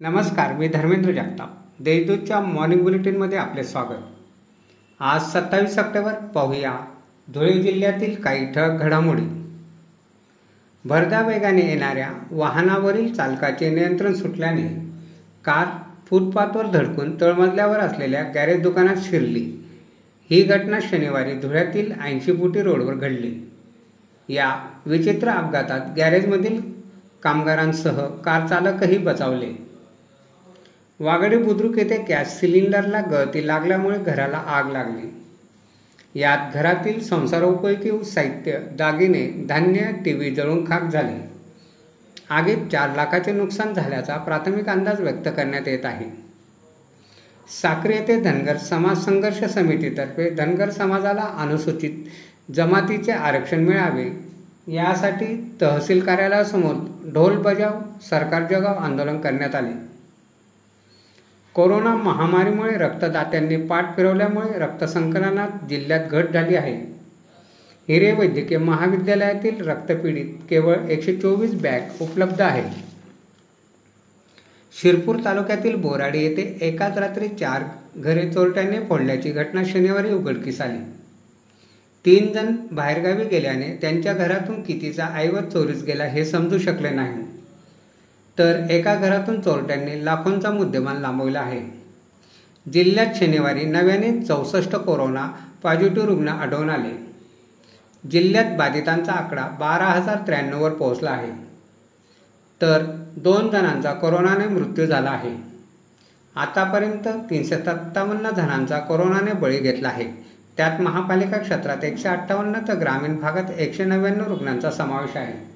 नमस्कार मी धर्मेंद्र जगताप. देशदूतच्या मॉर्निंग बुलेटिनमध्ये आपले स्वागत. आज सत्तावीस सप्टेंबर पाहूया धुळे जिल्ह्यातील काही ठळक घडामोडी. भरधा वेगाने येणाऱ्या वाहनावरील चालकाचे नियंत्रण सुटल्याने कार फुटपाथवर धडकून तळमजल्यावर असलेल्या गॅरेज दुकानात शिरली. ही घटना शनिवारी धुळ्यातील ऐंशी फुटी रोडवर घडली. या विचित्र अपघातात गॅरेजमधील कामगारांसह कार चालकही बचावले. वागडे बुद्रुक येथे गॅस सिलेंडरला गळती लागल्यामुळे घराला आग लागली. यात घरातील संसारोपयोगी साहित्य दागिने धान्य टी व्ही जळून खाक झाले. आगीत चार लाखाचे नुकसान झाल्याचा प्राथमिक अंदाज व्यक्त करण्यात येत आहे. साक्री येथे धनगर समाज संघर्ष समितीतर्फे धनगर समाजाला अनुसूचित जमातीचे आरक्षण मिळावे यासाठी तहसील कार्यालयासमोर ढोल बजाव सरकार जगाव आंदोलन करण्यात आले. कोरोना महामारीमुळे रक्तदात्यांनी पाठ फिरवल्यामुळे रक्तसंकलनात जिल्ह्यात घट झाली आहे. हिरे वैद्यकीय महाविद्यालयातील रक्तपीडित केवळ एकशे चोवीस बॅग उपलब्ध आहे. शिरपूर तालुक्यातील बोराडी येथे एकाच रात्री चार घरे चोरट्याने फोडल्याची घटना शनिवारी उघडकीस आली. तीन जण बाहेरगावी गेल्याने त्यांच्या घरातून कितीचा ऐवज चोरीस गेला हे समजू शकले नाही. तर एका घरातून चोरट्यांनी लाखोंचा मुद्देमाल लांबवला आहे. जिल्ह्यात शनिवारी नव्याने चौसष्ट कोरोना पॉझिटिव्ह रुग्ण आढळून आले. जिल्ह्यात बाधितांचा आकडा बारा हजार त्र्याण्णववर पोहोचला आहे. तर दोन जणांचा कोरोनाने मृत्यू झाला आहे. आतापर्यंत तीनशे सत्तावन्न जणांचा कोरोनाने बळी घेतला आहे. त्यात महापालिका क्षेत्रात एकशे अठ्ठावन्न तर ग्रामीण भागात एकशे नव्याण्णव रुग्णांचा समावेश आहे.